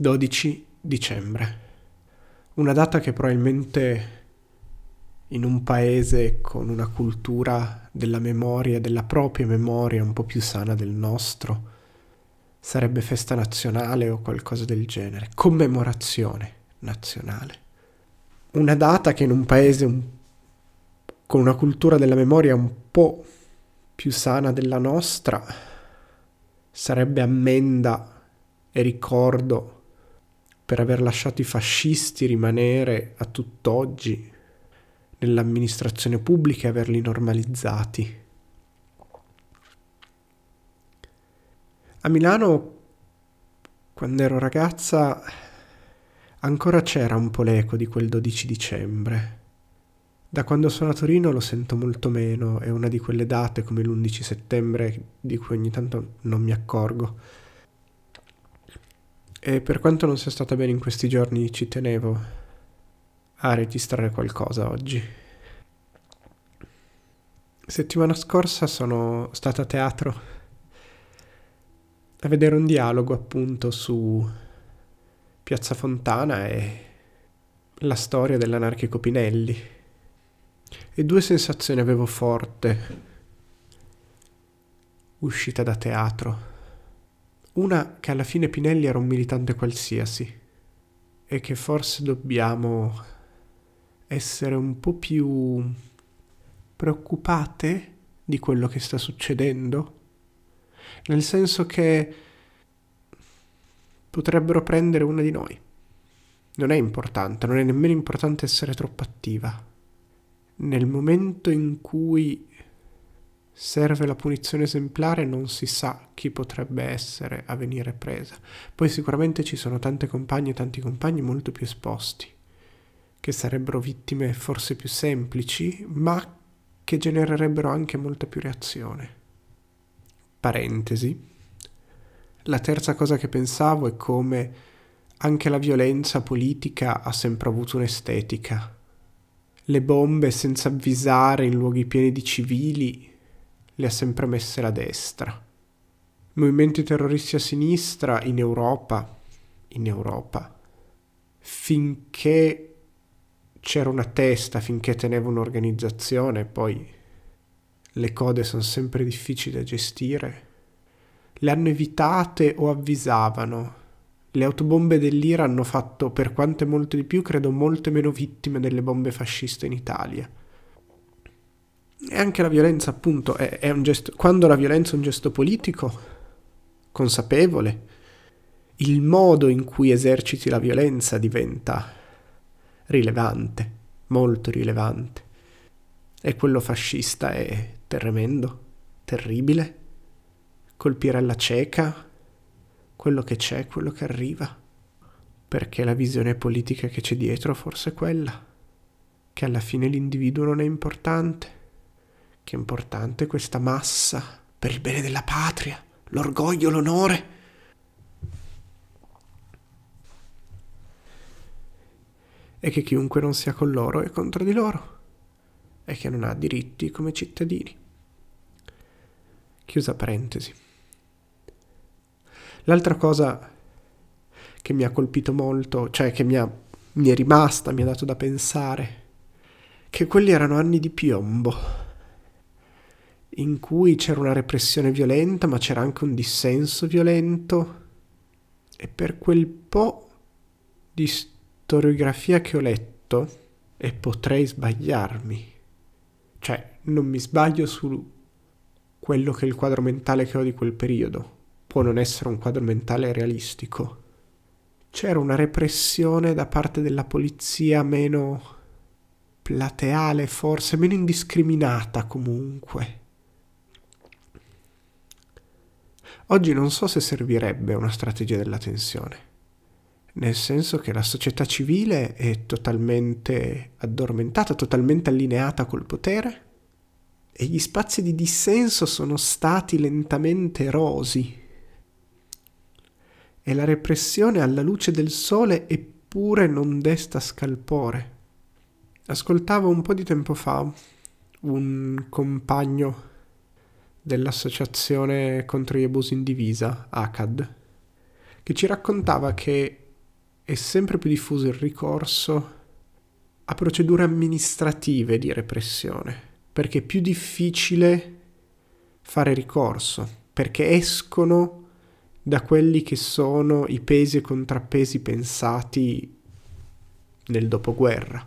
12 dicembre. Una data che probabilmente in un paese con una cultura della memoria, della propria memoria un po' più sana del nostro, sarebbe festa nazionale o qualcosa del genere, commemorazione nazionale. Una data che in un paese un, con una cultura della memoria un po' più sana della nostra sarebbe ammenda e ricordo per aver lasciato i fascisti rimanere a tutt'oggi nell'amministrazione pubblica e averli normalizzati. A Milano, quando ero ragazza, ancora c'era un po' l'eco di quel 12 dicembre. Da quando sono a Torino lo sento molto meno, è una di quelle date come l'11 settembre di cui ogni tanto non mi accorgo. E per quanto non sia stata bene in questi giorni, ci tenevo a registrare qualcosa oggi. Settimana scorsa sono stata a teatro a vedere un dialogo appunto su Piazza Fontana e la storia dell'anarchico Pinelli. E due sensazioni avevo forte uscita da teatro. Una che alla fine Pinelli era un militante qualsiasi e che forse dobbiamo essere un po' più preoccupate di quello che sta succedendo, nel senso che potrebbero prendere una di noi. Non è importante, non è nemmeno importante essere troppo attiva. Nel momento in cui serve la punizione esemplare non si sa chi potrebbe essere a venire presa. Poi sicuramente ci sono tante compagne e tanti compagni molto più esposti, che sarebbero vittime forse più semplici, ma che genererebbero anche molta più reazione. Parentesi. La terza cosa che pensavo è come anche la violenza politica ha sempre avuto un'estetica. Le bombe senza avvisare in luoghi pieni di civili le ha sempre messe la destra. Movimenti terroristi a sinistra in Europa, in Europa, finché c'era una testa, finché teneva un'organizzazione, poi le code sono sempre difficili da gestire, le hanno evitate o avvisavano. Le autobombe dell'Ira hanno fatto, per quante molte di più, credo molte meno vittime delle bombe fasciste in Italia. E anche la violenza, appunto, è, è un gesto. Quando la violenza è un gesto politico, consapevole, il modo in cui eserciti la violenza diventa rilevante, molto rilevante. E quello fascista è tremendo, terribile. Colpire alla cieca quello che c'è, quello che arriva. Perché la visione politica che c'è dietro forse è quella, che alla fine l'individuo non è importante che importante questa massa per il bene della patria, l'orgoglio, l'onore. E che chiunque non sia con loro è contro di loro e che non ha diritti come cittadini. Chiusa parentesi. L'altra cosa che mi ha colpito molto, cioè che mi, ha, mi è rimasta, mi ha dato da pensare, che quelli erano anni di piombo in cui c'era una repressione violenta, ma c'era anche un dissenso violento. E per quel po' di storiografia che ho letto, e potrei sbagliarmi, cioè non mi sbaglio su quello che è il quadro mentale che ho di quel periodo, può non essere un quadro mentale realistico. C'era una repressione da parte della polizia meno plateale, forse meno indiscriminata comunque Oggi non so se servirebbe una strategia della tensione, nel senso che la società civile è totalmente addormentata, totalmente allineata col potere e gli spazi di dissenso sono stati lentamente erosi e la repressione alla luce del sole eppure non desta scalpore. Ascoltavo un po' di tempo fa un compagno dell'Associazione contro gli abusi in divisa, ACAD, che ci raccontava che è sempre più diffuso il ricorso a procedure amministrative di repressione, perché è più difficile fare ricorso, perché escono da quelli che sono i pesi e contrappesi pensati nel dopoguerra.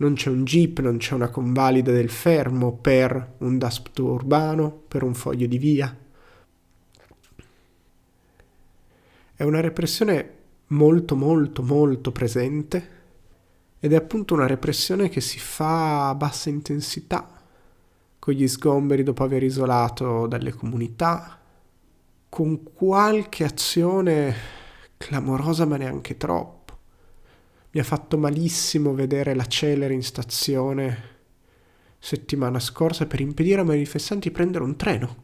Non c'è un jeep, non c'è una convalida del fermo per un DASPT urbano, per un foglio di via. È una repressione molto molto molto presente ed è appunto una repressione che si fa a bassa intensità, con gli sgomberi dopo aver isolato dalle comunità, con qualche azione clamorosa ma neanche troppo. Mi ha fatto malissimo vedere la celere in stazione settimana scorsa per impedire ai manifestanti di prendere un treno,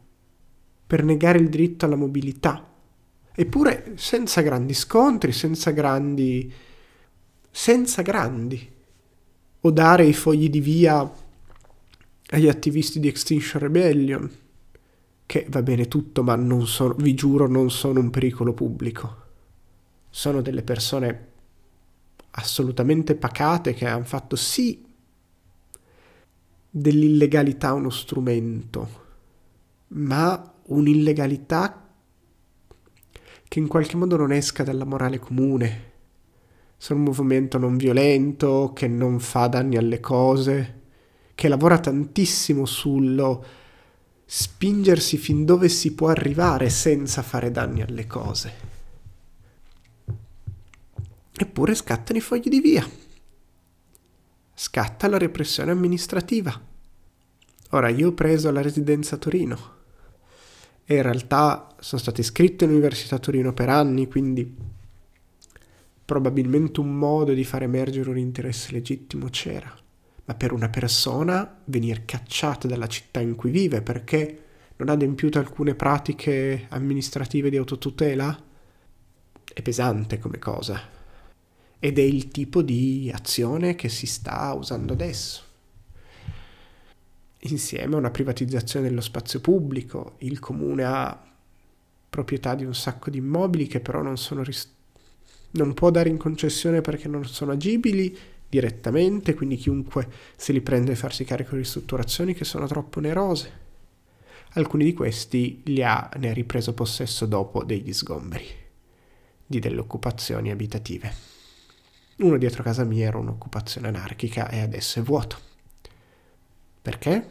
per negare il diritto alla mobilità. Eppure senza grandi scontri, senza grandi... senza grandi. O dare i fogli di via agli attivisti di Extinction Rebellion, che va bene tutto, ma non sono, vi giuro, non sono un pericolo pubblico. Sono delle persone assolutamente pacate che hanno fatto sì dell'illegalità uno strumento, ma un'illegalità che in qualche modo non esca dalla morale comune. Sono un movimento non violento, che non fa danni alle cose, che lavora tantissimo sullo spingersi fin dove si può arrivare senza fare danni alle cose. Eppure scattano i fogli di via. Scatta la repressione amministrativa. Ora io ho preso la residenza a Torino e in realtà sono stato iscritto all'Università Torino per anni, quindi probabilmente un modo di far emergere un interesse legittimo c'era. Ma per una persona venire cacciata dalla città in cui vive perché non ha adempiuto alcune pratiche amministrative di autotutela è pesante come cosa. Ed è il tipo di azione che si sta usando adesso insieme a una privatizzazione dello spazio pubblico. Il comune ha proprietà di un sacco di immobili che però non, sono ris- non può dare in concessione perché non sono agibili direttamente, quindi chiunque se li prende a farsi carico di ristrutturazioni che sono troppo onerose. Alcuni di questi li ha, ne ha ripreso possesso dopo degli sgomberi, di delle occupazioni abitative. Uno dietro casa mia era un'occupazione anarchica e adesso è vuoto. Perché?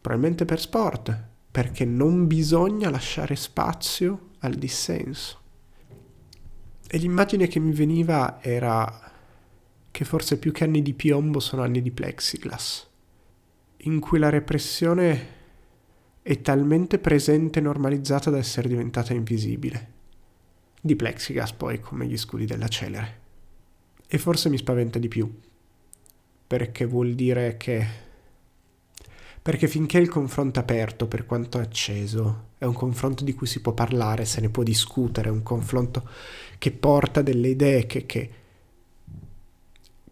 Probabilmente per sport, perché non bisogna lasciare spazio al dissenso. E l'immagine che mi veniva era che forse più che anni di piombo sono anni di plexiglass, in cui la repressione è talmente presente e normalizzata da essere diventata invisibile. Di plexiglass poi come gli scudi della celere. E forse mi spaventa di più, perché vuol dire che perché finché il confronto aperto, per quanto acceso, è un confronto di cui si può parlare, se ne può discutere, è un confronto che porta delle idee, che, che,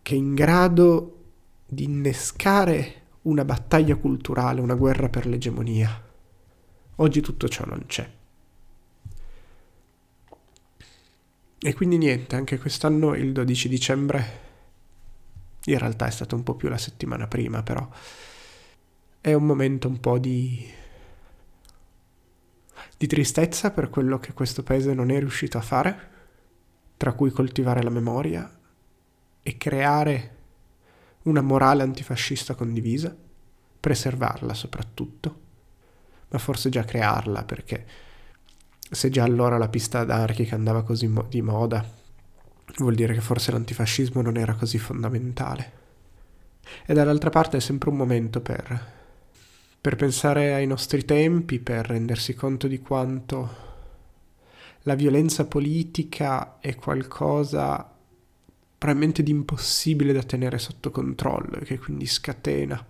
che è in grado di innescare una battaglia culturale, una guerra per l'egemonia. Oggi tutto ciò non c'è. E quindi niente, anche quest'anno il 12 dicembre, in realtà è stato un po' più la settimana prima, però è un momento un po' di, di tristezza per quello che questo paese non è riuscito a fare, tra cui coltivare la memoria e creare una morale antifascista condivisa, preservarla soprattutto, ma forse già crearla perché se già allora la pista anarchica andava così mo- di moda, vuol dire che forse l'antifascismo non era così fondamentale. E dall'altra parte è sempre un momento per per pensare ai nostri tempi, per rendersi conto di quanto la violenza politica è qualcosa probabilmente di impossibile da tenere sotto controllo e che quindi scatena.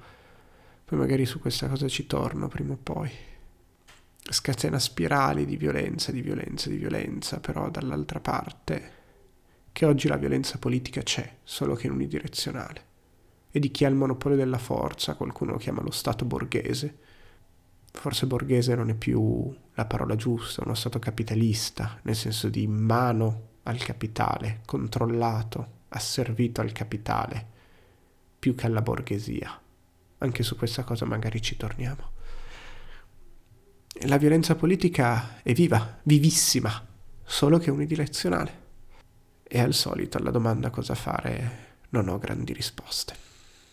Poi magari su questa cosa ci torno prima o poi. Scatena spirali di violenza, di violenza, di violenza, però dall'altra parte che oggi la violenza politica c'è, solo che in unidirezionale e di chi ha il monopolio della forza, qualcuno lo chiama lo Stato borghese. Forse borghese non è più la parola giusta, uno Stato capitalista, nel senso di mano al capitale, controllato, asservito al capitale, più che alla borghesia. Anche su questa cosa magari ci torniamo. La violenza politica è viva, vivissima, solo che unidirezionale. E al solito alla domanda cosa fare non ho grandi risposte.